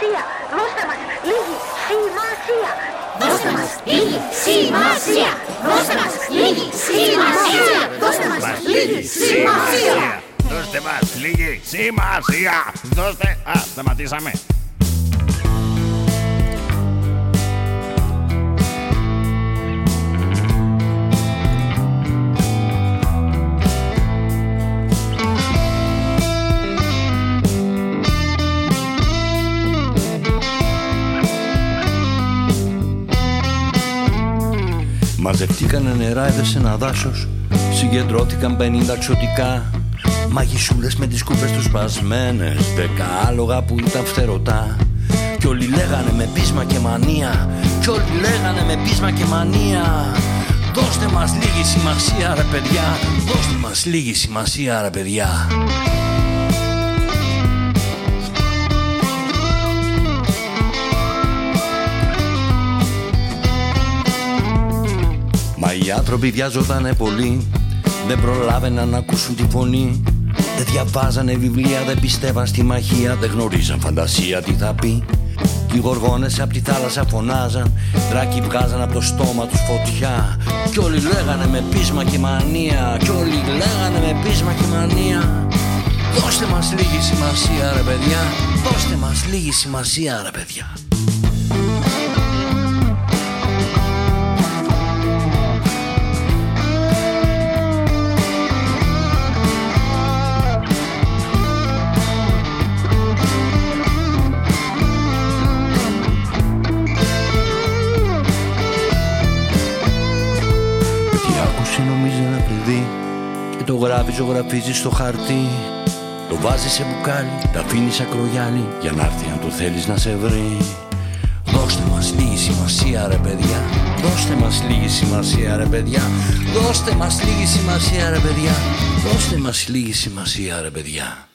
σημασία. Δώστε μας λίγη σημασία. Δώστε μας λίγη σημασία. Δώστε μας λίγη σημασία. Δώστε μας λίγη σημασία. Δώστε μας λίγη σημασία. Δώστε... Α, σταματήσαμε. Μαζευτήκανε νερά σε ένα δάσος. Συγκεντρώθηκαν πενήντα ξωτικά. Μαγισούλες με τις κούπες τους σπασμένες. Δέκα άλογα που ήταν φτερωτά. Κι όλοι λέγανε με πείσμα και μανία. Κι όλοι λέγανε με πείσμα και μανία. Δώστε μας λίγη σημασία ρε παιδιά. Δώστε μας λίγη σημασία ρε παιδιά άνθρωποι βιάζονταν πολύ. Δεν προλάβαιναν να ακούσουν τη φωνή. Δεν διαβάζανε βιβλία, δεν πιστεύαν στη μαχία. Δεν γνωρίζαν φαντασία τι θα πει. Οι γοργόνες απ' τη θάλασσα φωνάζαν. Δράκοι βγάζαν από το στόμα τους φωτιά. Κι όλοι λέγανε με πείσμα και μανία. Κι όλοι λέγανε με πείσμα και μανία. Δώστε μας λίγη σημασία ρε παιδιά. Δώστε μας λίγη σημασία ρε παιδιά Τι άκουσε νομίζει ένα παιδί Και το γράφει ζωγραφίζει στο χαρτί. Το βάζεις σε μπουκάλι, τα αφήνεις σαν κρογιάλι Για να έρθει αν το θέλεις να σε βρει. Δώστε μας λίγη σημασία ρε παιδιά. Δώστε μας λίγη σημασία ρε παιδιά. Δώστε μας λίγη σημασία ρε παιδιά. Δώστε μας λίγη σημασία ρε παιδιά